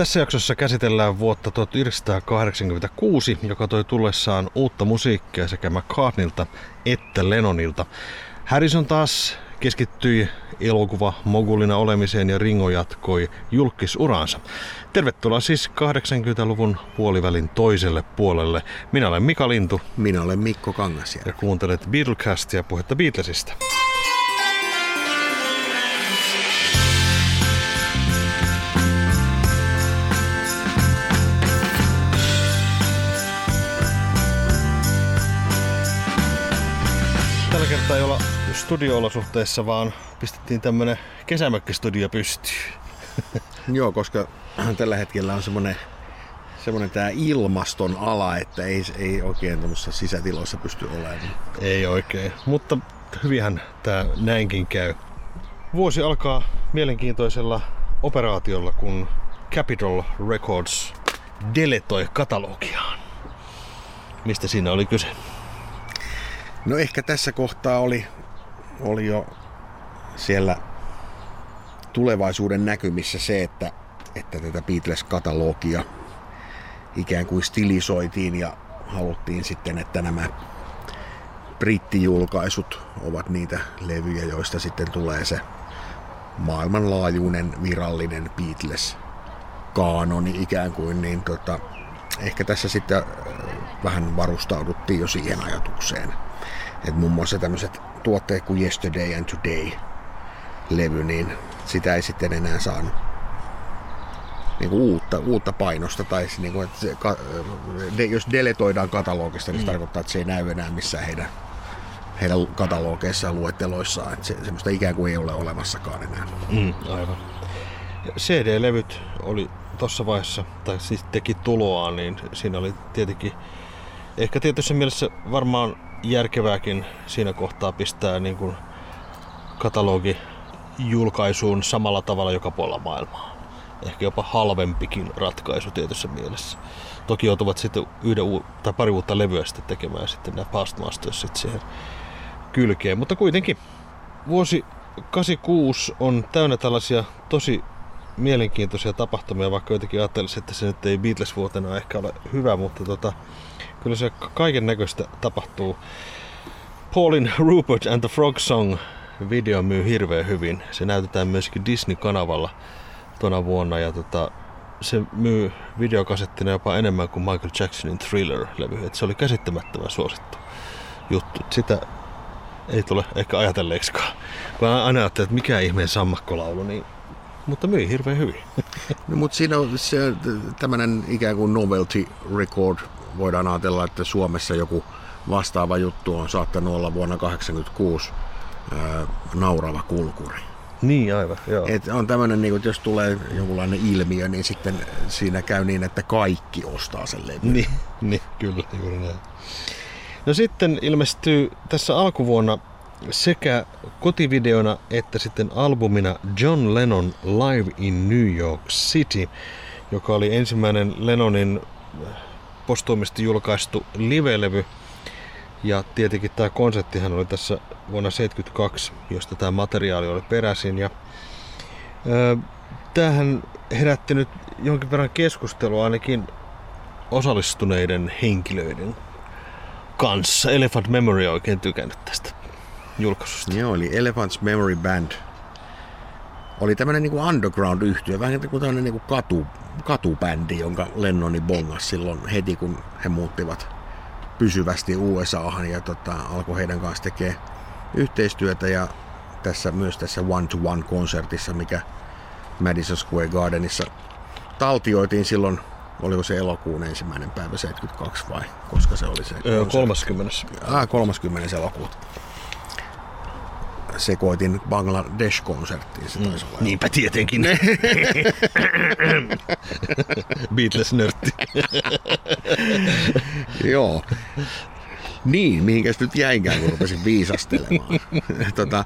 Tässä jaksossa käsitellään vuotta 1986, joka toi tullessaan uutta musiikkia sekä McCartneylta että Lennonilta. Harrison taas keskittyi elokuva mogulina olemiseen ja Ringo jatkoi julkisuransa. Tervetuloa siis 80-luvun puolivälin toiselle puolelle. Minä olen Mika Lintu. Minä olen Mikko Kangasjärvi. Ja kuuntelet Beatlecastia puhetta Beatlesista. Kertaa ei olla studio-olosuhteissa, vaan pistettiin tämmönen kesämökkistudio pystyyn. Joo, koska tällä hetkellä on semmoinen semmoinen tämä ilmaston ala, että ei, ei oikein tuommoisessa sisätiloissa pysty olemaan. Ei oikein, mutta hyvinhän tämä näinkin käy. Vuosi alkaa mielenkiintoisella operaatiolla, kun Capitol Records deletoi katalogiaan. Mistä siinä oli kyse? No ehkä tässä kohtaa oli, oli jo siellä tulevaisuuden näkymissä se, että, että tätä Beatles-katalogia ikään kuin stilisoitiin ja haluttiin sitten, että nämä brittijulkaisut ovat niitä levyjä, joista sitten tulee se maailmanlaajuinen virallinen Beatles-kaanoni ikään kuin, niin tota, ehkä tässä sitten äh, vähän varustauduttiin jo siihen ajatukseen. Et muun muassa tämmöiset tuotteet kuin Yesterday and Today levy, niin sitä ei sitten enää saanut niin kuin uutta, uutta painosta. Tai niin kuin, että se, de, jos deletoidaan katalogista, niin se mm. tarkoittaa, että se ei näy enää missään heidän, heidän katalogeissaan luetteloissaan. Että se, semmoista ikään kuin ei ole olemassakaan enää. Mm, aivan. CD-levyt oli tuossa vaiheessa, tai siis teki tuloaan, niin siinä oli tietenkin, ehkä tietyssä mielessä varmaan järkevääkin siinä kohtaa pistää niin kuin katalogi julkaisuun samalla tavalla joka puolella maailmaa. Ehkä jopa halvempikin ratkaisu tietyssä mielessä. Toki joutuvat sitten yhden u- tai pari uutta levyä sitten tekemään sitten nämä Past Masters sitten siihen kylkeen. Mutta kuitenkin vuosi 86 on täynnä tällaisia tosi mielenkiintoisia tapahtumia, vaikka jotenkin ajattelisi, että se nyt ei Beatles-vuotena ehkä ole hyvä, mutta tota, kyllä se kaiken näköistä tapahtuu. Paulin Rupert and the Frog Song video myy hirveän hyvin. Se näytetään myöskin Disney-kanavalla tuona vuonna ja tota, se myy videokasettina jopa enemmän kuin Michael Jacksonin Thriller-levy. Et se oli käsittämättömän suosittu juttu. Sitä ei tule ehkä ajatelleeksikaan. Kun aina ajattelee, että mikä ihmeen sammakkolaulu, niin mutta myi hirveän hyvin. No, mutta siinä on se, tämmöinen ikään kuin novelty record. Voidaan ajatella, että Suomessa joku vastaava juttu on saattanut olla vuonna 1986 naurava kulkuri. Niin, aivan, joo. Et on tämmöinen, niin että jos tulee jonkunlainen ilmiö, niin sitten siinä käy niin, että kaikki ostaa sen levy. Niin, niin kyllä, juuri näin. No sitten ilmestyy tässä alkuvuonna sekä kotivideona että sitten albumina John Lennon Live in New York City, joka oli ensimmäinen Lennonin postuumisesti julkaistu live-levy. Ja tietenkin tämä konseptihan oli tässä vuonna 1972, josta tämä materiaali oli peräisin. Ja, ö, tämähän herätti nyt jonkin verran keskustelua ainakin osallistuneiden henkilöiden kanssa. Elephant Memory on oikein tykännyt tästä julkaisusta. Joo, eli Elephant's Memory Band oli tämmöinen niin underground yhtiö, vähän niin kuin tämmöinen niin kuin katu, katubändi, jonka Lennoni bongas silloin heti, kun he muuttivat pysyvästi USAhan ja tota, alkoi heidän kanssa tekemään yhteistyötä ja tässä myös tässä one-to-one konsertissa, mikä Madison Square Gardenissa taltioitiin silloin, oliko se elokuun ensimmäinen päivä 72 vai koska se oli se? Öö, 30. Ah, 30. elokuuta sekoitin Bangladesh-konserttiin. Se taisi olla. Niinpä tietenkin. Beatles-nörtti. Joo. Niin, mihinkäs nyt jäinkään, kun rupesin viisastelemaan. tota,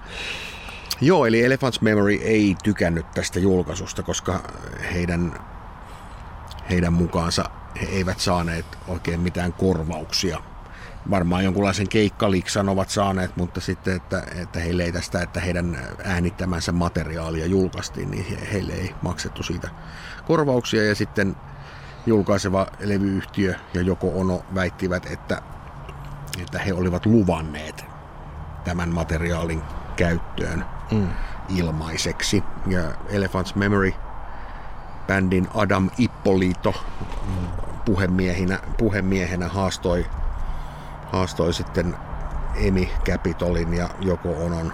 joo, eli Elephant's Memory ei tykännyt tästä julkaisusta, koska heidän, heidän mukaansa he eivät saaneet oikein mitään korvauksia varmaan jonkunlaisen keikkaliksan ovat saaneet, mutta sitten, että, että heille ei tästä, että heidän äänittämänsä materiaalia julkaistiin, niin heille ei maksettu siitä korvauksia. Ja sitten julkaiseva levyyhtiö ja Joko Ono väittivät, että, että he olivat luvanneet tämän materiaalin käyttöön mm. ilmaiseksi. Ja Elephant's Memory bändin Adam Ippolito puhemiehenä, puhemiehenä haastoi, haastoi sitten Emi Capitolin ja Joko Onon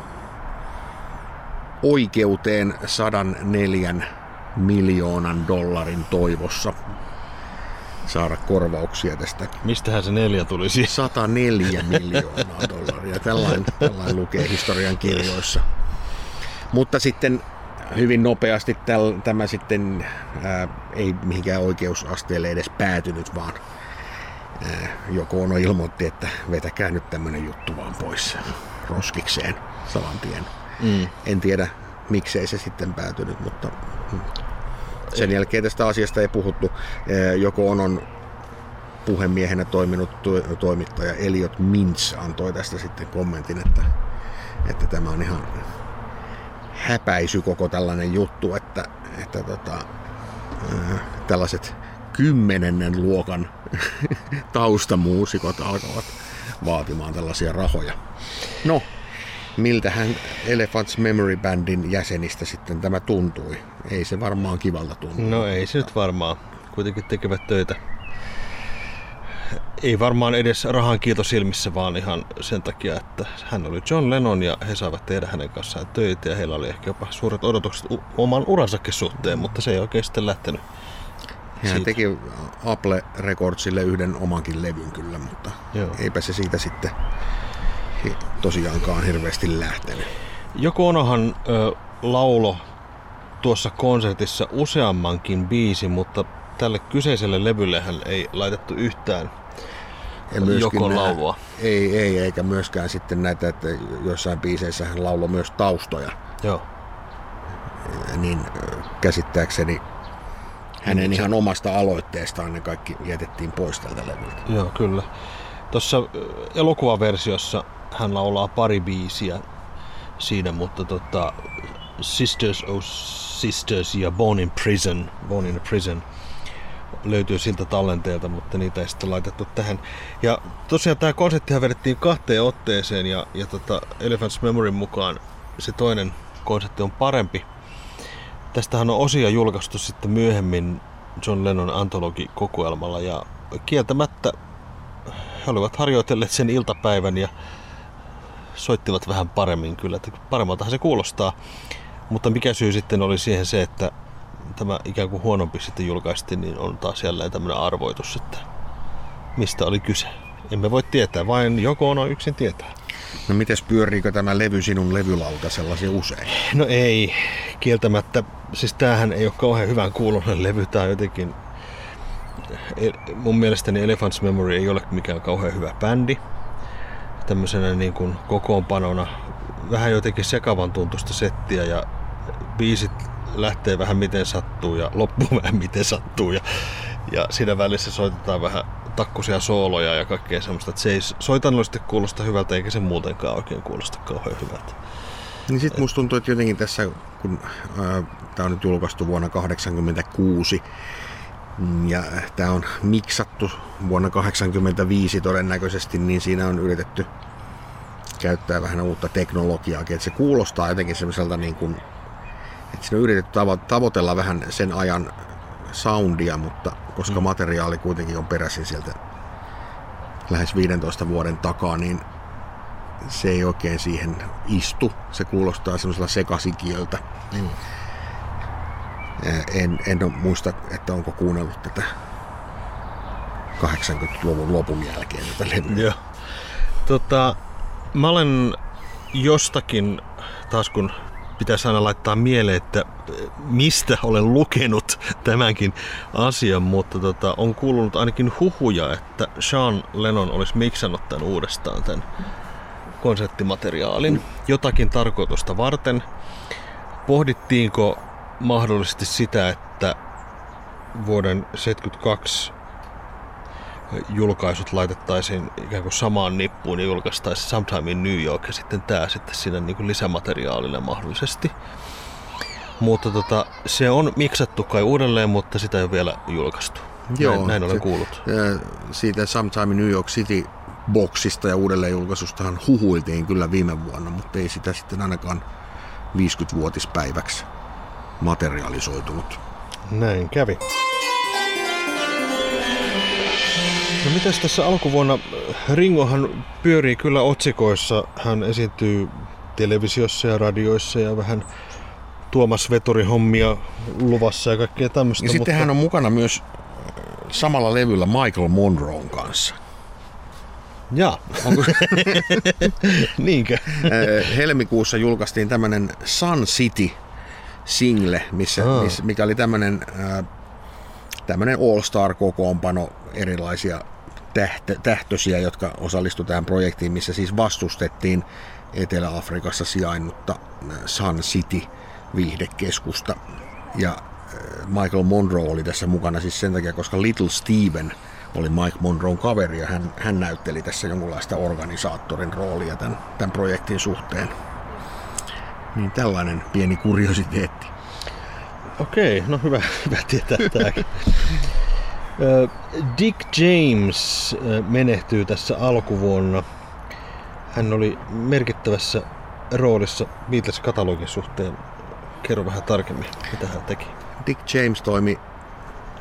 oikeuteen 104 miljoonan dollarin toivossa saada korvauksia tästä. Mistähän se neljä tulisi? 104 miljoonaa dollaria. Tällainen, tällainen lukee historian kirjoissa. Mutta sitten hyvin nopeasti täl, tämä sitten ää, ei mihinkään oikeusasteelle edes päätynyt, vaan ää, joko on ilmoitti, että vetäkää nyt tämmöinen juttu vaan pois roskikseen saman tien. Mm. En tiedä, miksei se sitten päätynyt, mutta sen jälkeen tästä asiasta ei puhuttu. Joko on, on puhemiehenä toiminut toimittaja Eliot Mintz antoi tästä sitten kommentin, että, että tämä on ihan häpäisy koko tällainen juttu, että, että tota, äh, tällaiset kymmenennen luokan taustamuusikot alkavat vaatimaan tällaisia rahoja. No, miltähän Elephants Memory Bandin jäsenistä sitten tämä tuntui? Ei se varmaan kivalta tuntu. No ei se nyt varmaan. Kuitenkin tekevät töitä ei varmaan edes rahan kiitos silmissä, vaan ihan sen takia, että hän oli John Lennon ja he saivat tehdä hänen kanssaan töitä ja heillä oli ehkä jopa suuret odotukset oman uransakin suhteen, mutta se ei oikein sitten lähtenyt. Hän siitä. teki Apple Recordsille yhden omankin levyn kyllä, mutta Joo. eipä se siitä sitten tosiaankaan hirveästi lähtenyt. Joku onohan ö, laulo tuossa konsertissa useammankin biisi, mutta tälle kyseiselle levylle hän ei laitettu yhtään joko laulua. Ei, ei, eikä myöskään sitten näitä, että jossain biiseissä hän lauloi myös taustoja. Joo. Niin käsittääkseni hänen ihan omasta aloitteestaan ne kaikki jätettiin pois tältä levyltä. Joo, kyllä. Tuossa elokuvaversiossa hän laulaa pari biisiä siinä, mutta tota, Sisters oh Sisters ja Born in Prison, Born in a Prison löytyy siltä tallenteelta, mutta niitä ei sitten laitettu tähän. Ja tosiaan tämä konseptihan vedettiin kahteen otteeseen ja, ja tota Elephant's Memory mukaan se toinen konsepti on parempi. Tästähän on osia julkaistu sitten myöhemmin John Lennon antologikokoelmalla ja kieltämättä he olivat harjoitelleet sen iltapäivän ja soittivat vähän paremmin kyllä, että paremmaltahan se kuulostaa. Mutta mikä syy sitten oli siihen se, että tämä ikään kuin huonompi sitten julkaistiin, niin on taas jälleen tämmöinen arvoitus, että mistä oli kyse. Emme voi tietää, vain joko on yksin tietää. No mites pyöriikö tämä levy sinun levylauta sellaisia usein? No ei, kieltämättä. Siis tämähän ei ole kauhean hyvän kuulonen levy. Tämä jotenkin... E, mun mielestäni Elephant's Memory ei ole mikään kauhean hyvä bändi. Tämmöisenä niin kuin kokoonpanona vähän jotenkin sekavan tuntusta settiä ja biisit lähtee vähän miten sattuu ja loppuu vähän miten sattuu. Ja, ja siinä välissä soitetaan vähän takkusia sooloja ja kaikkea semmoista. Että se ei soitannollisesti kuulosta hyvältä eikä se muutenkaan oikein kuulosta kauhean hyvältä. Niin sit musta tuntuu, että jotenkin tässä, kun tämä on nyt julkaistu vuonna 1986, ja tämä on miksattu vuonna 1985 todennäköisesti, niin siinä on yritetty käyttää vähän uutta teknologiaa, että se kuulostaa jotenkin semmoiselta niin kuin että siinä on yritetty tavo- tavoitella vähän sen ajan soundia, mutta koska mm. materiaali kuitenkin on peräisin sieltä lähes 15 vuoden takaa, niin se ei oikein siihen istu. Se kuulostaa semmoisella sekasikiöltä. Mm. En, en muista, että onko kuunnellut tätä 80-luvun lopun jälkeen tätä levyä. Joo. Tota, mä olen jostakin, taas kun pitäisi aina laittaa mieleen, että eh, mistä olen lukenut tämänkin asian, mutta tota, on kuulunut ainakin huhuja, että Sean Lennon olisi miksannut tämän uudestaan tämän konseptimateriaalin jotakin tarkoitusta varten. Pohdittiinko mahdollisesti sitä, että vuoden 1972 julkaisut laitettaisiin ikään kuin samaan nippuun ja julkaistaisiin Sometime in New York ja sitten tämä sitten siinä niin kuin lisämateriaalina mahdollisesti. Mutta tota, se on miksattu kai uudelleen, mutta sitä ei ole vielä julkaistu. Joo, näin, näin olen se, kuullut. Siitä Sometime in New York City boksista ja uudelleenjulkaisustahan huhuiltiin kyllä viime vuonna, mutta ei sitä sitten ainakaan 50-vuotispäiväksi materialisoitunut. Näin kävi. No mitäs tässä alkuvuonna? Ringohan pyörii kyllä otsikoissa. Hän esiintyy televisiossa ja radioissa ja vähän Tuomas Veturi hommia luvassa ja kaikkea tämmöistä. Ja mutta... sitten hän on mukana myös samalla levyllä Michael Monroon kanssa. Ja. Onko... Niinkö? Helmikuussa julkaistiin tämmönen Sun City single, missä, oh. missä, mikä oli tämmönen, tämmönen All-Star kokoonpano erilaisia tähtö, tähtösiä, jotka osallistuivat tähän projektiin, missä siis vastustettiin Etelä-Afrikassa sijainnutta Sun City viihdekeskusta. Ja Michael Monroe oli tässä mukana siis sen takia, koska Little Steven – oli Mike Monroon kaveri ja hän, hän näytteli tässä jonkunlaista organisaattorin roolia tämän, tämän projektin suhteen. Niin tällainen pieni kuriositeetti. Okei, no hyvä, hyvä tietää tämäkin. Dick James menehtyy tässä alkuvuonna. Hän oli merkittävässä roolissa Beatles-katalogin suhteen. Kerro vähän tarkemmin, mitä hän teki. Dick James toimi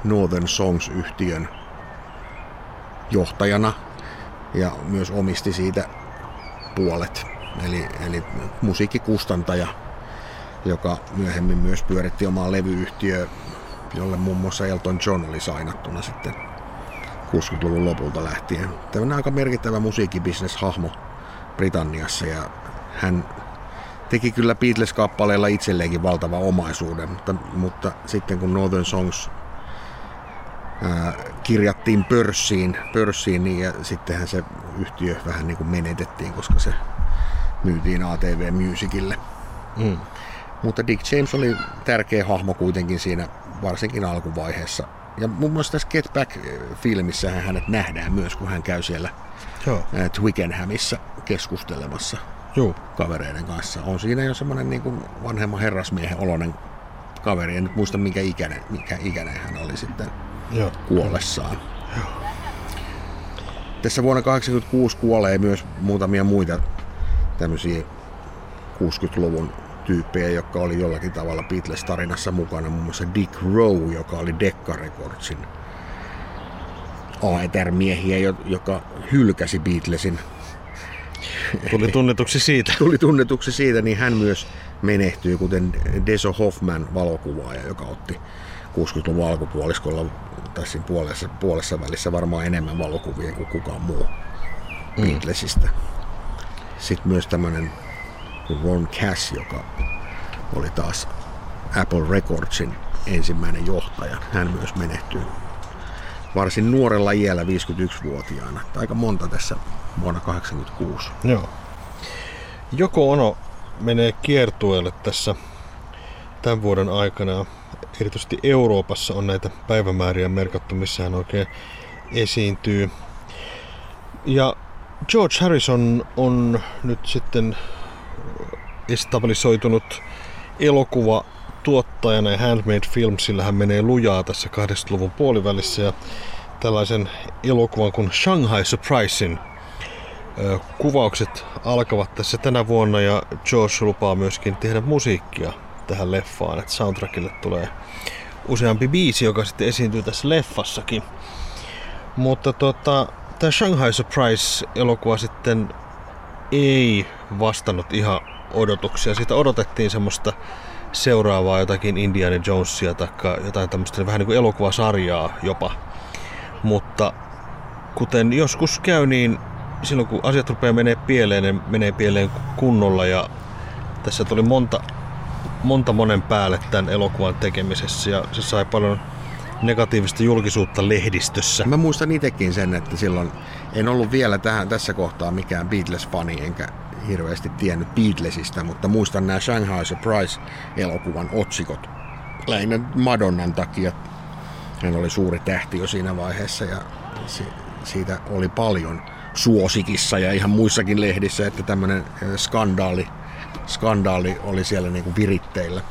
Northern Songs-yhtiön johtajana ja myös omisti siitä puolet. Eli, eli musiikkikustantaja, joka myöhemmin myös pyöritti omaa levyyhtiöä, jolle muun muassa Elton John oli sainattuna sitten 60-luvun lopulta lähtien. Tämä on aika merkittävä musiikkibisneshahmo Britanniassa ja hän teki kyllä Beatles-kappaleilla itselleenkin valtava omaisuuden, mutta, mutta sitten kun Northern Songs ää, kirjattiin pörssiin, pörssiin niin ja sittenhän se yhtiö vähän niin kuin menetettiin, koska se myytiin ATV Musicille. Mm. Mutta Dick James oli tärkeä hahmo kuitenkin siinä, varsinkin alkuvaiheessa. Ja muun muassa tässä Get Back-filmissä hänet nähdään myös, kun hän käy siellä Joo. Twickenhamissa keskustelemassa Joo. kavereiden kanssa. On siinä jo semmoinen niin kuin vanhemman herrasmiehen oloinen kaveri. En nyt muista, minkä ikäinen, mikä ikäinen hän oli sitten Joo. kuollessaan. Joo. Tässä vuonna 1986 kuolee myös muutamia muita tämmöisiä 60-luvun tyyppejä, jotka oli jollakin tavalla Beatles-tarinassa mukana. Muun muassa Dick Rowe, joka oli Decca Recordsin AETR-miehiä, joka hylkäsi Beatlesin. Tuli tunnetuksi siitä. Tuli tunnetuksi siitä, niin hän myös menehtyy, kuten Deso Hoffman valokuvaaja, joka otti 60-luvun alkupuoliskolla tai siinä puolessa, puolessa välissä varmaan enemmän valokuvia kuin kukaan muu mm. Beatlesista. Sitten myös tämmöinen Ron Cass, joka oli taas Apple Recordsin ensimmäinen johtaja. Hän myös menehtyy varsin nuorella iällä 51-vuotiaana. Aika monta tässä vuonna 1986. Joo. Joko Ono menee kiertueelle tässä tämän vuoden aikana erityisesti Euroopassa on näitä päivämääriä merkattu, missä hän oikein esiintyy. Ja George Harrison on nyt sitten estabilisoitunut elokuva tuottajana ja Handmade Filmsillä hän menee lujaa tässä 80-luvun puolivälissä ja tällaisen elokuvan kuin Shanghai Surprisein kuvaukset alkavat tässä tänä vuonna ja George lupaa myöskin tehdä musiikkia tähän leffaan, että soundtrackille tulee useampi biisi, joka sitten esiintyy tässä leffassakin. Mutta tota, tämä Shanghai Surprise-elokuva sitten ei vastannut ihan odotuksia. Siitä odotettiin semmoista seuraavaa jotakin Indiana Jonesia tai jotain tämmöistä vähän niin kuin elokuvasarjaa jopa. Mutta kuten joskus käy, niin silloin kun asiat rupeaa menee pieleen, ne menee pieleen kunnolla ja tässä tuli monta monta monen päälle tämän elokuvan tekemisessä ja se sai paljon negatiivista julkisuutta lehdistössä. Mä muistan itsekin sen, että silloin en ollut vielä tähän, tässä kohtaa mikään Beatles-fani, enkä hirveästi tiennyt Beatlesista, mutta muistan nämä Shanghai Surprise-elokuvan otsikot. Lähinnä Madonnan takia. Hän oli suuri tähti jo siinä vaiheessa ja siitä oli paljon suosikissa ja ihan muissakin lehdissä, että tämmöinen skandaali, skandaali oli siellä niin kuin viritteillä.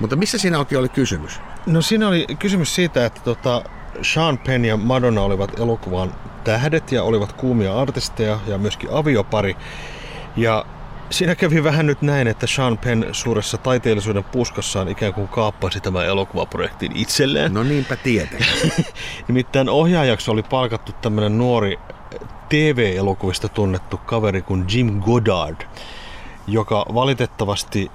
Mutta missä siinä oikein oli kysymys? No siinä oli kysymys siitä, että tota, Sean Penn ja Madonna olivat elokuvan tähdet ja olivat kuumia artisteja ja myöskin aviopari. Ja Siinä kävi vähän nyt näin, että Sean Penn suuressa taiteellisuuden puskassaan ikään kuin kaappasi tämän elokuvaprojektin itselleen. No niinpä tietenkin. Nimittäin ohjaajaksi oli palkattu tämmöinen nuori TV-elokuvista tunnettu kaveri kuin Jim Goddard, joka valitettavasti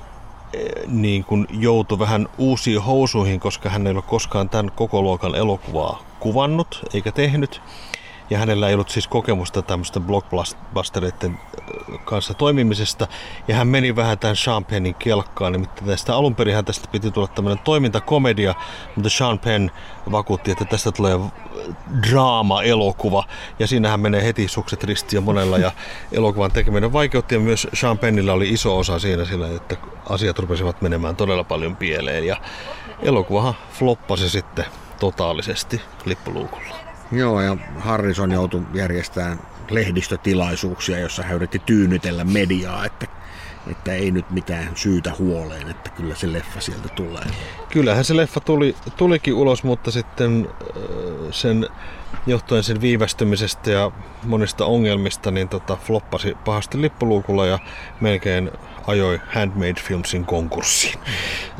eh, niin kuin joutui vähän uusiin housuihin, koska hän ei ole koskaan tämän koko luokan elokuvaa kuvannut eikä tehnyt. Ja hänellä ei ollut siis kokemusta tämmöisten blockbustereiden kanssa toimimisesta. Ja hän meni vähän tämän Sean Pennin kelkkaan. Nimittäin tästä alun perin tästä piti tulla tämmöinen toimintakomedia, mutta Sean Penn vakuutti, että tästä tulee draama-elokuva. Ja siinähän menee heti sukset ristiin monella. Ja elokuvan tekeminen vaikeutti ja myös Sean Pennillä oli iso osa siinä sillä, että asiat rupesivat menemään todella paljon pieleen. Ja elokuvahan floppasi sitten totaalisesti lippuluukulla. Joo, ja Harrison joutui järjestämään lehdistötilaisuuksia, jossa hän yritti tyynnytellä mediaa, että, että ei nyt mitään syytä huoleen, että kyllä se leffa sieltä tulee. Kyllähän se leffa tuli, tulikin ulos, mutta sitten sen johtuen sen viivästymisestä ja monista ongelmista, niin tota, floppasi pahasti lippuluukulla ja melkein ajoi Handmade Filmsin konkurssiin.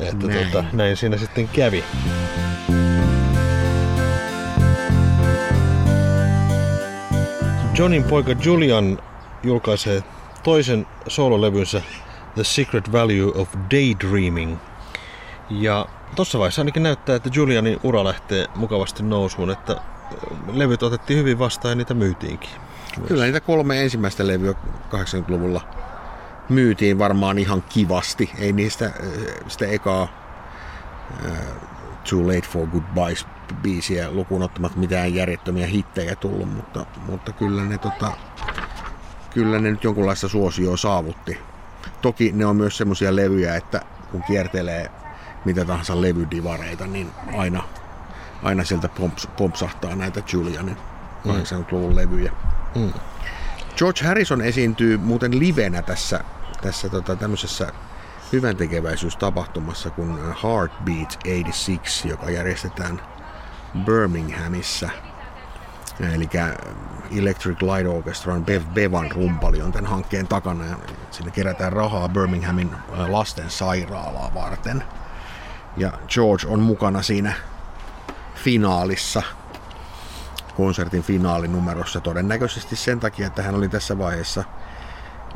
Että näin. Tota, näin siinä sitten kävi. Johnin poika Julian julkaisee toisen soololevynsä The Secret Value of Daydreaming. Ja tuossa vaiheessa ainakin näyttää, että Julianin ura lähtee mukavasti nousuun, että levyt otettiin hyvin vastaan ja niitä myytiinkin. Kyllä niitä kolme ensimmäistä levyä 80-luvulla myytiin varmaan ihan kivasti. Ei niistä sitä ekaa uh, Too Late for Goodbyes biisiä lukuun ottamatta mitään järjettömiä hittejä tullut, mutta, mutta kyllä, ne, tota, kyllä ne nyt jonkunlaista suosioa saavutti. Toki ne on myös semmoisia levyjä, että kun kiertelee mitä tahansa levydivareita, niin aina, aina sieltä pomps, pompsahtaa näitä Julianin 80-luvun mm. levyjä. Mm. George Harrison esiintyy muuten livenä tässä, tässä tota, tämmöisessä hyvän tekeväisyystapahtumassa kuin Heartbeat 86, joka järjestetään Birminghamissa. Eli Electric Light Orchestra, Bev Bevan rumpali on tämän hankkeen takana ja sinne kerätään rahaa Birminghamin lasten sairaalaa varten. Ja George on mukana siinä finaalissa, konsertin finaalinumerossa todennäköisesti sen takia, että hän oli tässä vaiheessa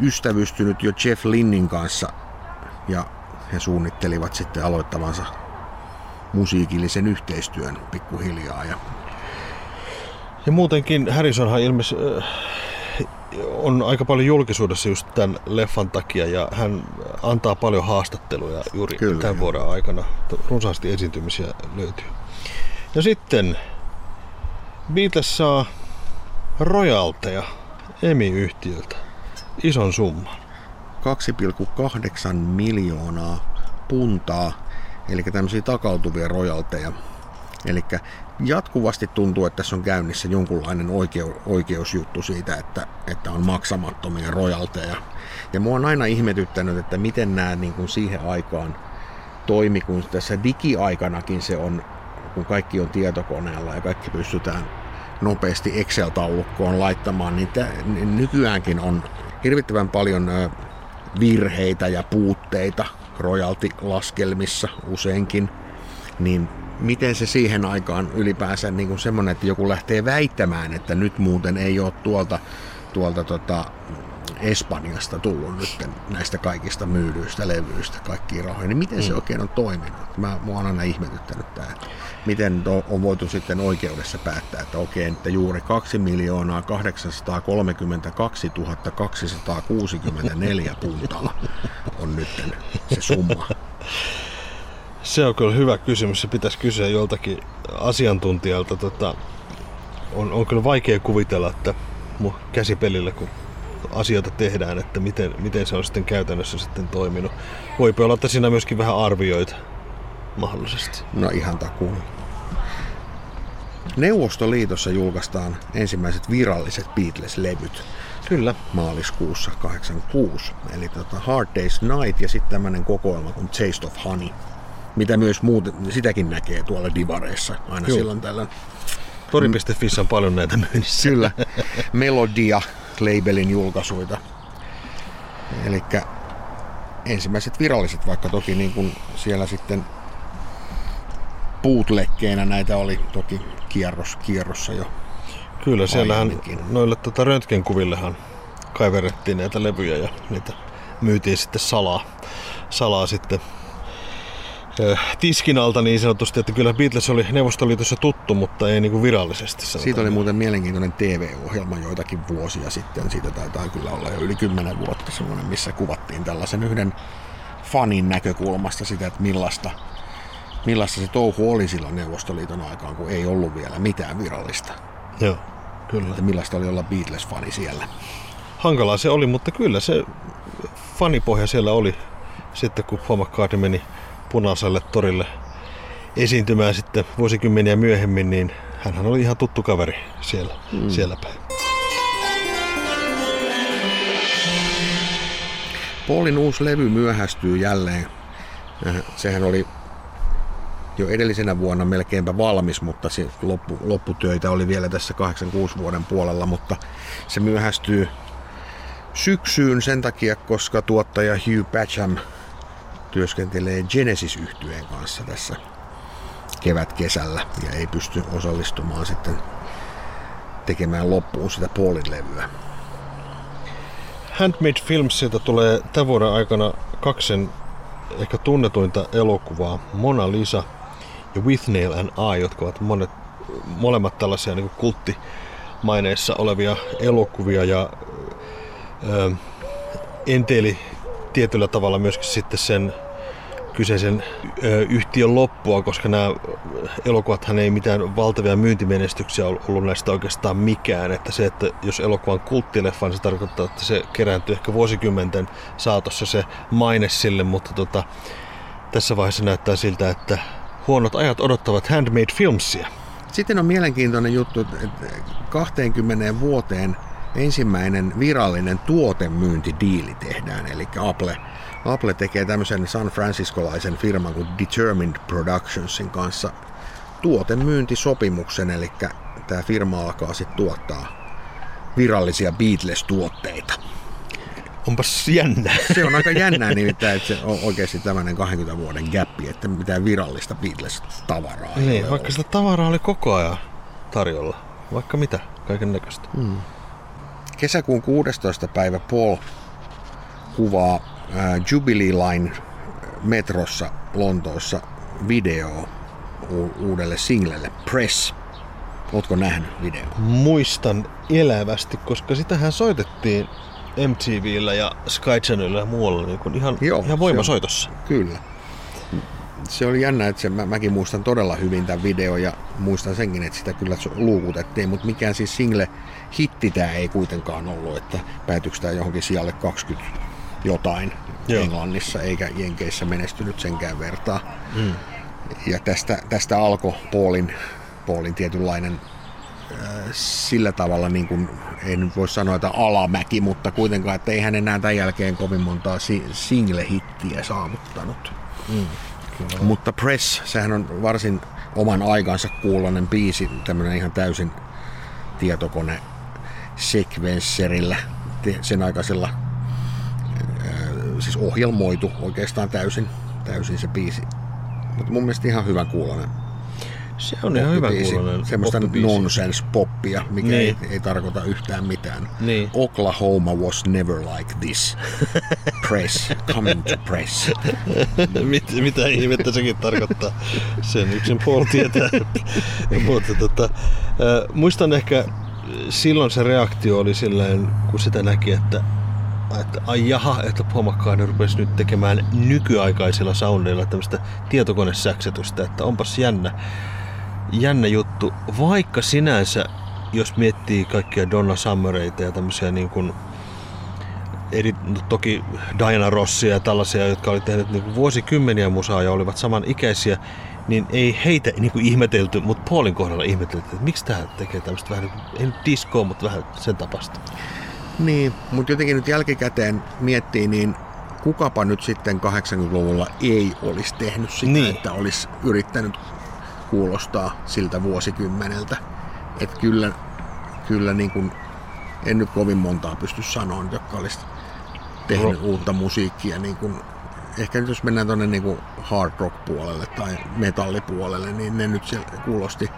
ystävystynyt jo Jeff Linnin kanssa ja he suunnittelivat sitten aloittavansa musiikillisen yhteistyön pikkuhiljaa. Ja, ja muutenkin Harrisonhan ilmeisesti äh, on aika paljon julkisuudessa just tämän leffan takia ja hän antaa paljon haastatteluja juuri Kyllä, tämän jo. vuoden aikana. Runsaasti esiintymisiä löytyy. Ja sitten Beatles saa rojalteja EMI-yhtiöltä. Ison summan. 2,8 miljoonaa puntaa eli tämmöisiä takautuvia rojalteja. Eli jatkuvasti tuntuu, että tässä on käynnissä jonkunlainen oikeu, oikeusjuttu siitä, että, että on maksamattomia rojalteja. Ja mua on aina ihmetyttänyt, että miten nämä niin kuin siihen aikaan toimi, kun tässä digiaikanakin se on, kun kaikki on tietokoneella ja kaikki pystytään nopeasti Excel-taulukkoon laittamaan, niin, tä, niin nykyäänkin on hirvittävän paljon virheitä ja puutteita royalty-laskelmissa useinkin, niin miten se siihen aikaan ylipäänsä niin kuin semmoinen, että joku lähtee väittämään, että nyt muuten ei ole tuolta, tuolta tota Espanjasta tullut nyt näistä kaikista myydyistä levyistä kaikkiin rahoja, niin miten mm. se oikein on toiminut? Mä, mua on aina ihmetyttänyt tämä, miten on voitu sitten oikeudessa päättää, että okei, että juuri 2 miljoonaa 832 264 puntaa on nyt se summa. Se on kyllä hyvä kysymys. Se pitäisi kysyä joltakin asiantuntijalta. Tota, on, on kyllä vaikea kuvitella, että käsipelillä, kun asioita tehdään, että miten, miten se on sitten käytännössä sitten toiminut. Voi olla, että siinä myöskin vähän arvioita mahdollisesti. No ihan takuun. Neuvostoliitossa julkaistaan ensimmäiset viralliset Beatles-levyt. Kyllä. Maaliskuussa 86. Eli tota Hard Day's Night ja sitten tämmöinen kokoelma kuin Taste of Honey. Mitä myös muuten, sitäkin näkee tuolla divareissa aina Joo. silloin tällöin. Tori.fi on paljon näitä myynnissä. Kyllä. Melodia labelin julkaisuita. Eli ensimmäiset viralliset, vaikka toki niin kuin siellä sitten bootleggeinä näitä oli toki kierros, kierrossa jo. Kyllä, siellähän noille tota röntgenkuvillehan kaiverettiin näitä levyjä ja niitä myytiin sitten salaa, salaa sitten tiskin alta niin sanotusti, että kyllä Beatles oli Neuvostoliitossa tuttu, mutta ei niin kuin virallisesti. Sanotaan. Siitä oli muuten mielenkiintoinen TV-ohjelma joitakin vuosia sitten. Siitä taitaa kyllä olla jo yli kymmenen vuotta semmoinen, missä kuvattiin tällaisen yhden fanin näkökulmasta sitä, että millaista, millaista se touhu oli silloin Neuvostoliiton aikaan, kun ei ollut vielä mitään virallista. Joo, kyllä. Että millaista oli olla Beatles-fani siellä. Hankalaa se oli, mutta kyllä se fanipohja siellä oli sitten, kun Paul McCartney meni punaiselle torille esiintymään sitten vuosikymmeniä myöhemmin, niin hän oli ihan tuttu kaveri siellä, mm. siellä päin. Paulin uusi levy myöhästyy jälleen. Äh, sehän oli jo edellisenä vuonna melkeinpä valmis, mutta se loppu, lopputöitä oli vielä tässä 86 vuoden puolella, mutta se myöhästyy syksyyn sen takia, koska tuottaja Hugh Patcham työskentelee genesis yhtyeen kanssa tässä kevät-kesällä ja ei pysty osallistumaan sitten tekemään loppuun sitä Paulin levyä. Handmade Filmsilta tulee tämän vuoden aikana kaksen ehkä tunnetuinta elokuvaa, Mona Lisa ja With Nail and I, jotka ovat monet, molemmat tällaisia niin kulttimaineissa olevia elokuvia ja ö, enteili tietyllä tavalla myöskin sitten sen kyseisen yhtiön loppua, koska nämä elokuvathan ei mitään valtavia myyntimenestyksiä ollut näistä oikeastaan mikään. Että se, että jos elokuva on kulttileffa, niin se tarkoittaa, että se kerääntyy ehkä vuosikymmenten saatossa se maine sille, mutta tota, tässä vaiheessa näyttää siltä, että huonot ajat odottavat Handmade Filmsia. Sitten on mielenkiintoinen juttu, että 20 vuoteen ensimmäinen virallinen tuotemyyntidiili tehdään, eli Apple Apple tekee tämmöisen San Franciscolaisen firman kuin Determined Productionsin kanssa tuotemyyntisopimuksen, eli tämä firma alkaa sitten tuottaa virallisia Beatles-tuotteita. Onpas jännä. Se on aika jännää nimittäin, että se on oikeasti tämmöinen 20 vuoden gappi, että mitään virallista Beatles-tavaraa ei Niin, vaikka sitä tavaraa oli koko ajan tarjolla. Vaikka mitä, kaiken näköistä. Hmm. Kesäkuun 16. päivä Paul kuvaa Jubilee Line metrossa Lontoossa video uudelle singlelle Press. Ootko nähnyt video? Muistan elävästi, koska sitähän soitettiin MTVllä ja Sky Channelilla ja muualla niin kuin ihan, Joo, ihan voimasoitossa. On, kyllä. Se oli jännä, että se, mä, mäkin muistan todella hyvin tämän video ja muistan senkin, että sitä kyllä luukutettiin, mutta mikään siis single hitti tämä ei kuitenkaan ollut, että päätyykö tämä johonkin sijalle 20 jotain Joo. Englannissa eikä Jenkeissä menestynyt senkään vertaa. Mm. Ja tästä, tästä alkoi Paulin, Paulin tietynlainen äh, sillä tavalla, niin kuin, nyt voi sanoa, että alamäki, mutta kuitenkaan, että ei hän enää tämän jälkeen kovin montaa single-hittiä saavuttanut. Mm, Mutta Press, sehän on varsin oman aikansa kuulonen biisi, tämmöinen ihan täysin tietokone sekvensserillä, sen aikaisella siis ohjelmoitu oikeastaan täysin, täysin se biisi. Mutta mun mielestä ihan hyvän kuulonen. Se on ihan hyvä kuulonen Semmoista nonsense-poppia, mikä niin. ei, ei tarkoita yhtään mitään. Niin. Oklahoma was never like this. press, coming to press. Mit, mitä ihmettä sekin tarkoittaa? Sen yksin Paul tietää. Mutta tota, äh, muistan ehkä silloin se reaktio oli silleen, kun sitä näki, että että ai jaha, että McCartney rupesi nyt tekemään nykyaikaisilla soundeilla tämmöistä tietokonesäksetystä, että onpas jännä, jännä juttu. Vaikka sinänsä, jos miettii kaikkia Donna Summereita ja tämmöisiä niin kuin eri, no toki Diana Rossia ja tällaisia, jotka oli tehnyt niin kuin vuosikymmeniä musaa ja olivat samanikäisiä, niin ei heitä niin kuin ihmetelty, mutta Paulin kohdalla ihmetelty, että miksi tämä tekee tämmöistä vähän, niin ei nyt diskoa, mutta vähän sen tapasta. Niin, mutta jotenkin nyt jälkikäteen miettii, niin kukapa nyt sitten 80-luvulla ei olisi tehnyt sitä, niin. että olisi yrittänyt kuulostaa siltä vuosikymmeneltä. Että kyllä, kyllä niin kuin, en nyt kovin montaa pysty sanoa, jotka olisi tehnyt Rock. uutta musiikkia. Niin kuin, ehkä nyt jos mennään tuonne niin hard rock puolelle tai metallipuolelle, niin ne nyt kuulosti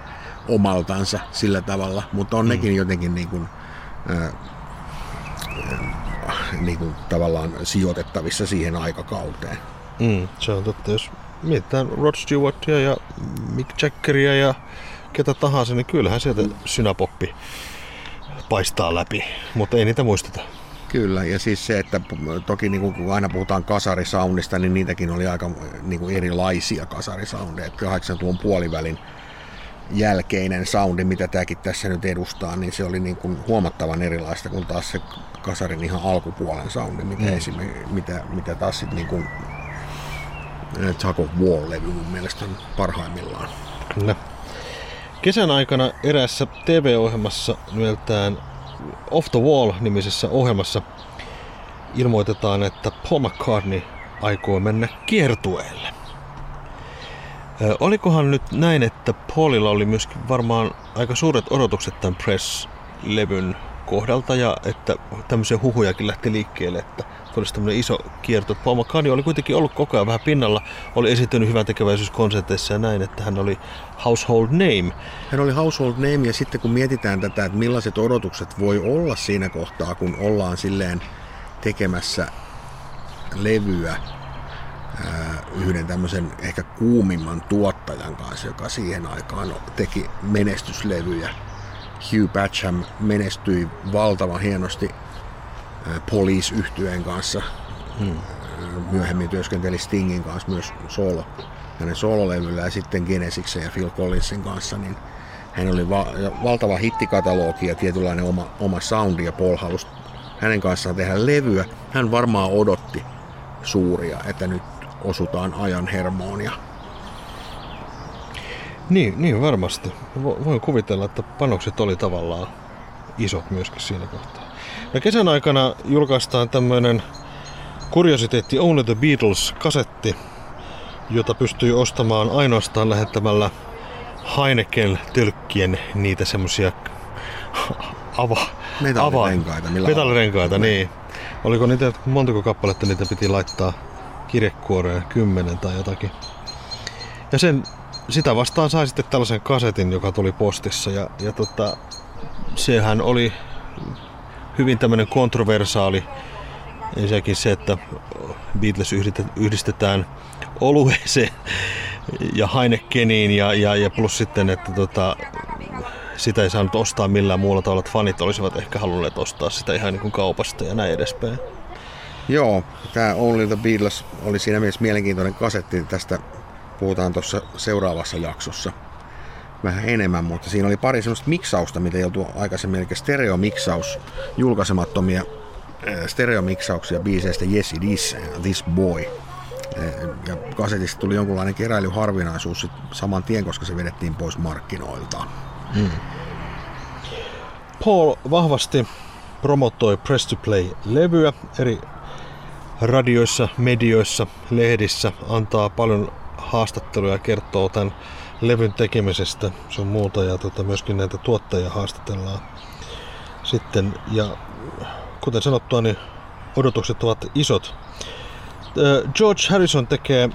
omaltansa sillä tavalla, mutta on mm. nekin jotenkin niin kuin, äh, niin kuin tavallaan sijoitettavissa siihen aikakauteen. Mm, se on totta. Jos mietitään Rod Stewartia ja Mick Jaggeria ja ketä tahansa, niin kyllähän sieltä synapoppi paistaa läpi, mutta ei niitä muisteta. Kyllä, ja siis se, että toki niin kun aina puhutaan kasarisoundista, niin niitäkin oli aika niin kuin erilaisia kasarisoundeja. 80-luvun puolivälin jälkeinen soundi, mitä tämäkin tässä nyt edustaa, niin se oli niin kuin huomattavan erilaista kuin taas se kasarin ihan alkupuolen soundi, mitä, mm. esimerkiksi, mitä, mitä taas sitten niin kuin Tug of War-levy mun mielestä on parhaimmillaan. Kyllä. Kesän aikana eräässä TV-ohjelmassa nimeltään Off the Wall-nimisessä ohjelmassa ilmoitetaan, että Paul McCartney aikoo mennä kiertueelle. Olikohan nyt näin, että Paulilla oli myöskin varmaan aika suuret odotukset tämän Press-levyn kohdalta ja että tämmöisiä huhujakin lähti liikkeelle, että olisi tämmöinen iso kierto. Paul McCartney oli kuitenkin ollut koko ajan vähän pinnalla, oli esittänyt hyvän tekeväisyyskonserteissa ja näin, että hän oli household name. Hän oli household name ja sitten kun mietitään tätä, että millaiset odotukset voi olla siinä kohtaa, kun ollaan silleen tekemässä levyä yhden tämmöisen ehkä kuumimman tuottajan kanssa, joka siihen aikaan teki menestyslevyjä. Hugh Batcham menestyi valtavan hienosti police yhtyeen kanssa. Hmm. Myöhemmin työskenteli Stingin kanssa myös solo, hänen sololevyllä ja sitten Genesiksen ja Phil Collinsin kanssa, niin hän oli va- valtava hittikatalogi ja tietynlainen oma, oma soundi ja Paul halusi hänen kanssaan tehdä levyä. Hän varmaan odotti suuria, että nyt osutaan ajan hermoon. Ja... Niin, niin varmasti. Voin kuvitella, että panokset oli tavallaan isot myöskin siinä kohtaa. Ja kesän aikana julkaistaan tämmöinen kuriositeetti Only the Beatles-kasetti, jota pystyy ostamaan ainoastaan lähettämällä Heineken tölkkien niitä semmosia ava, metallirenkaita. Ava, metallirenkaita, niin. Oliko niitä, montako kappaletta niitä piti laittaa kirjekuoreen, kymmenen tai jotakin. Ja sen, sitä vastaan sai sitten tällaisen kasetin, joka tuli postissa ja, ja tota, sehän oli hyvin tämmöinen kontroversaali. Ensinnäkin se, että Beatles yhdistetään olueeseen ja Heinekeniin ja, ja, ja plus sitten, että tota, sitä ei saanut ostaa millään muulla tavalla, että fanit olisivat ehkä halunneet ostaa sitä ihan niin kuin kaupasta ja näin edespäin. Joo, tämä Only the Beatles oli siinä mielessä mielenkiintoinen kasetti. Tästä puhutaan tuossa seuraavassa jaksossa vähän enemmän, mutta siinä oli pari semmoista miksausta, mitä oltu aikaisemmin, eli stereomiksaus, julkaisemattomia stereomiksauksia biiseistä Yes It Is, This Boy. Ja kasetista tuli jonkunlainen keräilyharvinaisuus saman tien, koska se vedettiin pois markkinoilta. Hmm. Paul vahvasti promotoi Press to Play-levyä eri radioissa, medioissa, lehdissä, antaa paljon haastatteluja ja kertoo tämän levyn tekemisestä sun muuta ja tota, myöskin näitä tuottajia haastatellaan sitten. Ja kuten sanottua, niin odotukset ovat isot. George Harrison tekee,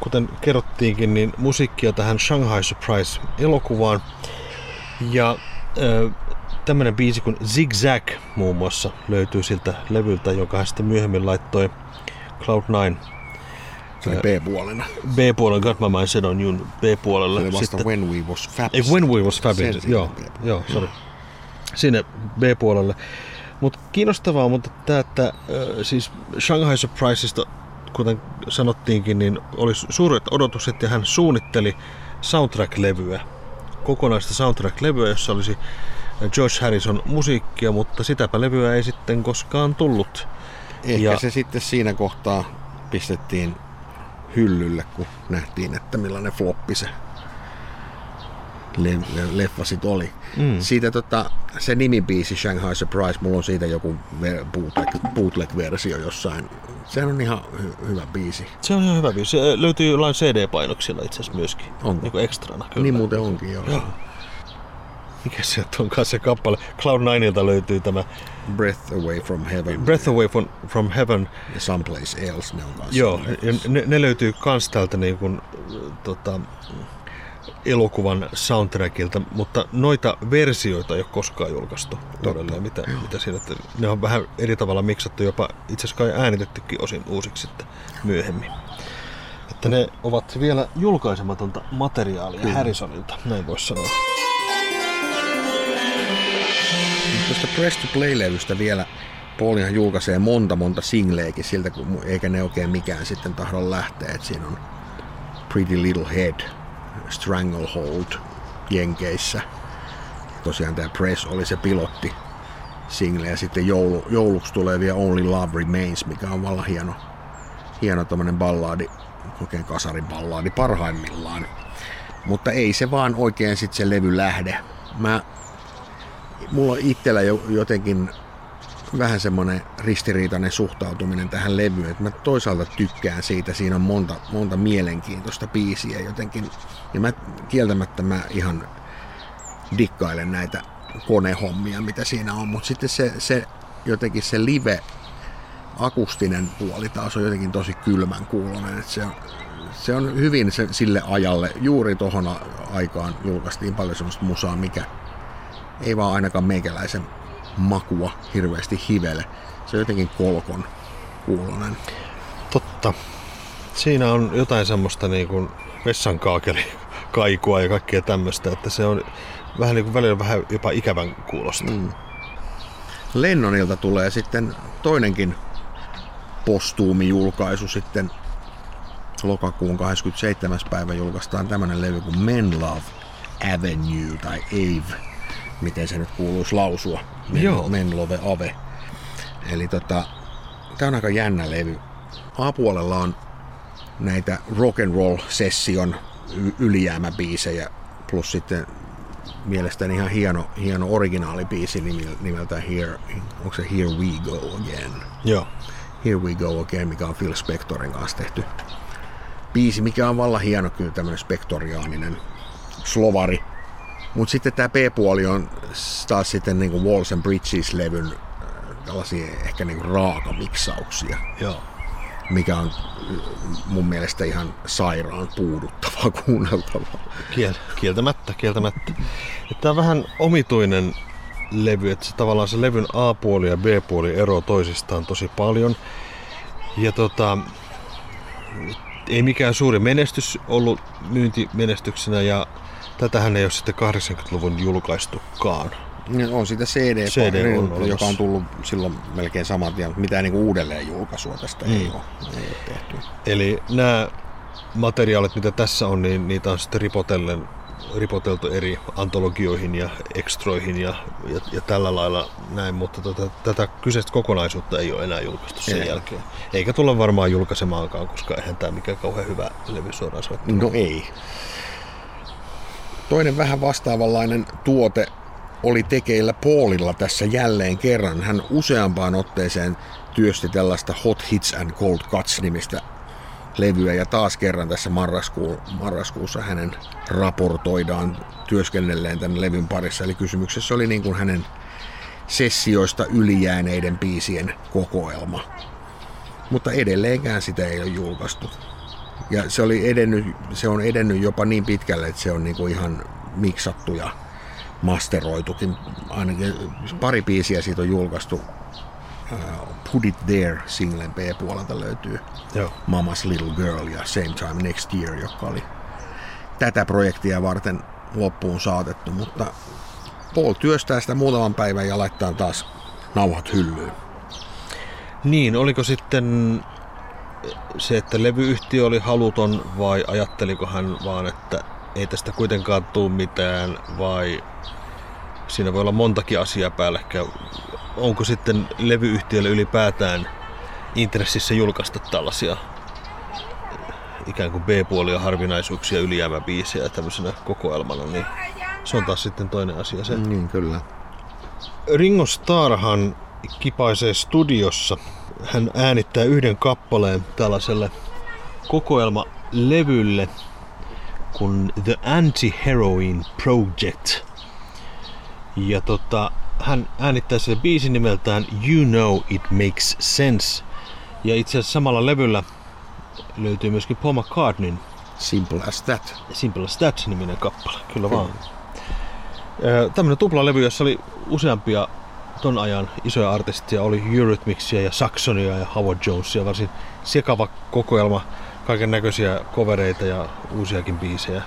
kuten kerrottiinkin, niin musiikkia tähän Shanghai Surprise-elokuvaan. Ja tämmönen biisi kuin Zigzag muun muassa löytyy siltä levyltä, jonka hän sitten myöhemmin laittoi Cloud9 oli B-puolena. B-puolella, Got My Mind Set On You B-puolella. Se oli vasta Sitten, When We Was Fab. Ei, When We Was Fab, joo, joo, sorry. Sinne B-puolelle. Mutta kiinnostavaa, mutta tämä, että äh, siis Shanghai Surprisesta, kuten sanottiinkin, niin oli suuret odotukset ja hän suunnitteli soundtrack-levyä, kokonaista soundtrack-levyä, jossa olisi George Harrison musiikkia, mutta sitäpä levyä ei sitten koskaan tullut. Ehkä ja... se sitten siinä kohtaa pistettiin hyllylle, kun nähtiin, että millainen floppi se le- leffa sit oli. Mm. Siitä tota, se nimibiisi Shanghai Surprise, mulla on siitä joku bootleg, bootleg-versio jossain. Se on ihan hy- hyvä biisi. Se on ihan hyvä biisi. Se löytyy jollain CD-painoksilla itse asiassa myöskin. Onko? Niin ekstrana kyllä. Niin muuten onkin, joo. Joo. Mikä se onkaan se kappale? Cloud9ilta löytyy tämä Breath Away from Heaven Breath Away from, from Heaven. ja Someplace Else, ne on kanssa. Joo, ja ne, ne löytyy kans täältä niin kuin, tota, elokuvan soundtrackilta, mutta noita versioita ei ole koskaan julkaistu todella. Mitä, mitä siinä, että ne on vähän eri tavalla miksattu, jopa itse asiassa kai äänitettykin osin uusiksi sitten myöhemmin. Että ne ovat vielä julkaisematonta materiaalia Kyllä. Harrisonilta, näin voisi sanoa. Tuosta Press to Play-levystä vielä Paulihan julkaisee monta monta singleekin siltä, kun, eikä ne oikein mikään sitten tahdo lähteä. Et siinä on Pretty Little Head, Stranglehold Jenkeissä. Tosiaan tämä Press oli se pilotti single ja sitten joulu, jouluksi tulee vielä Only Love Remains, mikä on vallan hieno, hieno tommonen ballaadi, oikein kasarin ballaadi parhaimmillaan. Mutta ei se vaan oikein sitten se levy lähde. Mä, mulla on itsellä jo, jotenkin vähän semmoinen ristiriitainen suhtautuminen tähän levyyn, että mä toisaalta tykkään siitä, siinä on monta, monta mielenkiintoista biisiä jotenkin, ja mä kieltämättä mä ihan dikkailen näitä konehommia, mitä siinä on, mutta sitten se, se jotenkin se live akustinen puoli taas on jotenkin tosi kylmän kuulonen, että se on, se on hyvin se, sille ajalle, juuri tohon aikaan julkaistiin paljon semmoista musaa, mikä ei vaan ainakaan meikäläisen makua hirveästi hivele. Se on jotenkin kolkon kuulonen. Totta. Siinä on jotain semmoista niin kuin vessankaakeli kaikua ja kaikkea tämmöistä, että se on vähän niin kuin välillä vähän jopa ikävän kuulosta. Mm. Lennonilta tulee sitten toinenkin postuumi-julkaisu sitten lokakuun 27. päivä julkaistaan tämmönen levy kuin Men Love Avenue tai Ave, miten se nyt kuuluisi lausua. Men, Joo. Men Love Ave. Eli tota, tää on aika jännä levy. A-puolella on näitä rock and roll session ylijäämäbiisejä plus sitten mielestäni ihan hieno, hieno originaalibiisi nimeltään Here, onko se Here We Go Again. Joo. Here We Go Again, mikä on Phil Spectorin kanssa tehty biisi, mikä on vallan hieno kyllä tämmöinen spektoriaaninen slovari. Mutta sitten tämä B-puoli on taas sitten niin kuin Walls and Bridges-levyn äh, tällaisia ehkä niin kuin raakamiksauksia, Joo. mikä on äh, mun mielestä ihan sairaan puuduttavaa kuunneltavaa. Kiel, kieltämättä, kieltämättä. Tämä on vähän omituinen levy, että se, tavallaan se levyn A-puoli ja B-puoli ero toisistaan tosi paljon. Ja tota, ei mikään suuri menestys ollut myyntimenestyksenä ja tätähän ei ole sitten 80-luvun julkaistukaan. On sitä CD, CD on joka olemassa. on tullut silloin melkein saman tien, mutta mitään niin uudelleen julkaisua tästä mm. ei, ole, ei ole tehty. Eli nämä materiaalit, mitä tässä on, niin niitä on sitten ripotellen, ripoteltu eri antologioihin ja ekstroihin ja, ja, ja tällä lailla näin, mutta tota, tätä kyseistä kokonaisuutta ei ole enää julkaistu sen Ei. jälkeen. Eikä tulla varmaan julkaisemaankaan, koska eihän tämä mikään kauhean hyvä levy suoraan. No ei. Toinen vähän vastaavanlainen tuote oli tekeillä Paulilla tässä jälleen kerran. Hän useampaan otteeseen työsti tällaista Hot Hits and Cold Cuts nimistä levyä ja taas kerran tässä marraskuun, marraskuussa hänen raportoidaan työskennelleen tämän levyn parissa. Eli kysymyksessä oli niin kuin hänen sessioista ylijääneiden biisien kokoelma. Mutta edelleenkään sitä ei ole julkaistu. Ja se, oli edennyt, se on edennyt jopa niin pitkälle, että se on niinku ihan miksattu ja masteroitukin. Ainakin pari biisiä siitä on julkaistu. Uh, Put It There singlen B-puolelta löytyy Joo. Mama's Little Girl ja Same Time Next Year, joka oli tätä projektia varten loppuun saatettu, mutta Paul työstää sitä muutaman päivän ja laittaa taas nauhat hyllyyn. Niin, oliko sitten se, että levyyhtiö oli haluton vai ajatteliko hän vaan, että ei tästä kuitenkaan tule mitään vai siinä voi olla montakin asiaa päällekkäin. Onko sitten levyyhtiölle ylipäätään intressissä julkaista tällaisia ikään kuin B-puolia, harvinaisuuksia, ylijäämäbiisejä tämmöisenä kokoelmana, niin se on taas sitten toinen asia se. Niin, kyllä. Ringo Starrhan kipaisee studiossa. Hän äänittää yhden kappaleen tällaiselle kokoelmalevylle kuin The Anti-Heroin Project. Ja tota, hän äänittää sen biisin nimeltään You Know It Makes Sense. Ja itse asiassa samalla levyllä löytyy myöskin Paul McCartneyn Simple as that. Simple as That niminen kappale, kyllä vaan. Tämmöinen tuplalevy, jossa oli useampia ton ajan isoja artisteja, oli Eurythmicsia ja Saxonia ja Howard Jonesia, varsin sekava kokoelma, kaiken näköisiä kovereita ja uusiakin biisejä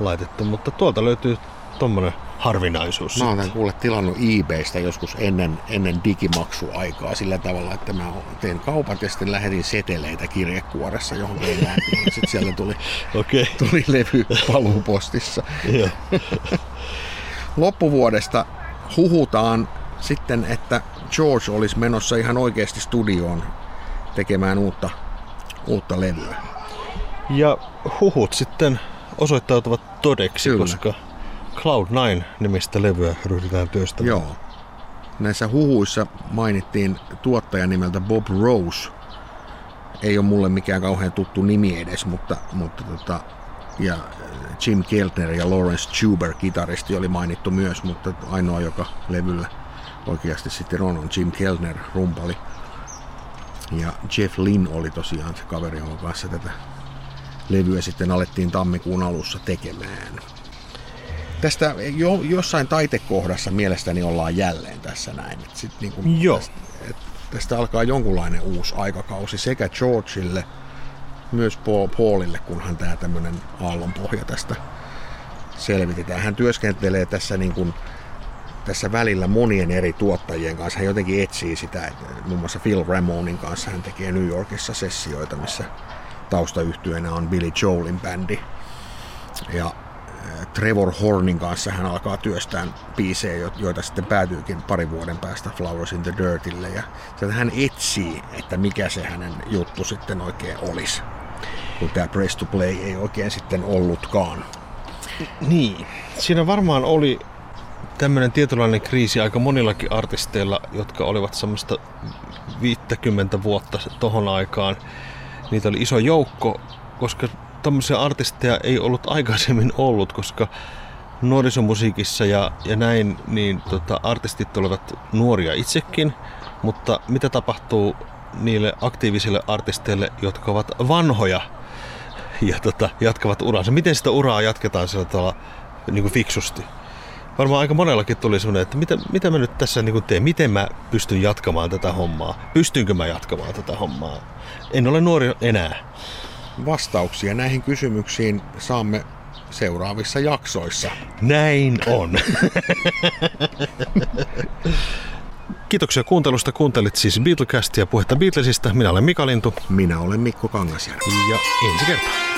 laitettu, mutta tuolta löytyy tommonen harvinaisuus. Mä oon kuule tilannut eBaystä joskus ennen, ennen digimaksuaikaa sillä tavalla, että mä tein kaupat ja sitten lähetin seteleitä kirjekuoressa johon ei Sitten sieltä tuli, Okei. tuli levy paluupostissa. Loppuvuodesta huhutaan sitten, että George olisi menossa ihan oikeasti studioon tekemään uutta, uutta levyä. Ja huhut sitten osoittautuvat todeksi, Kyllä. koska Cloud9 nimistä levyä ryhdytään työstämään. Joo. Näissä huhuissa mainittiin tuottaja nimeltä Bob Rose. Ei ole mulle mikään kauhean tuttu nimi edes, mutta, mutta tota, ja Jim Keltner ja Lawrence Chuber, kitaristi, oli mainittu myös, mutta ainoa, joka levyllä oikeasti sitten on, on Jim Keltner, rumpali. Ja Jeff Lynn oli tosiaan se kaveri, jonka kanssa tätä levyä sitten alettiin tammikuun alussa tekemään. Tästä jo, jossain taitekohdassa mielestäni ollaan jälleen tässä näin. Et sit niinku Joo. Tästä, et tästä alkaa jonkunlainen uusi aikakausi sekä Georgeille, myös Paul, Paulille, kunhan tämä tämmöinen aallonpohja tästä selvitetään. Hän työskentelee tässä niin kuin, tässä välillä monien eri tuottajien kanssa. Hän jotenkin etsii sitä, että muun muassa Phil Ramonin kanssa hän tekee New Yorkissa sessioita, missä taustayhtyeenä on Billy Joelin bändi. Ja äh, Trevor Hornin kanssa hän alkaa työstää biisejä, jo- joita sitten päätyykin parin vuoden päästä Flowers in the Dirtille. Ja hän etsii, että mikä se hänen juttu sitten oikein olisi. Kun tämä Press to Play ei oikein sitten ollutkaan. Niin. Siinä varmaan oli tämmöinen tietynlainen kriisi aika monillakin artisteilla, jotka olivat semmoista 50 vuotta tohon aikaan. Niitä oli iso joukko, koska tämmöisiä artisteja ei ollut aikaisemmin ollut, koska nuorisomusiikissa ja, ja näin, niin tota, artistit olivat nuoria itsekin, mutta mitä tapahtuu niille aktiivisille artisteille, jotka ovat vanhoja ja tota, jatkavat uransa? Miten sitä uraa jatketaan sillä tavalla niin kuin fiksusti? Varmaan aika monellakin tuli semmoinen, että mitä, mitä mä nyt tässä niin teen, miten mä pystyn jatkamaan tätä hommaa, pystynkö mä jatkamaan tätä hommaa. En ole nuori enää. Vastauksia näihin kysymyksiin saamme seuraavissa jaksoissa. Näin on. Kiitoksia kuuntelusta. Kuuntelit siis Beatlecastia puhetta Beatlesista. Minä olen Mika Lintu Minä olen Mikko Kangasjärvi. ja ensi kertaa.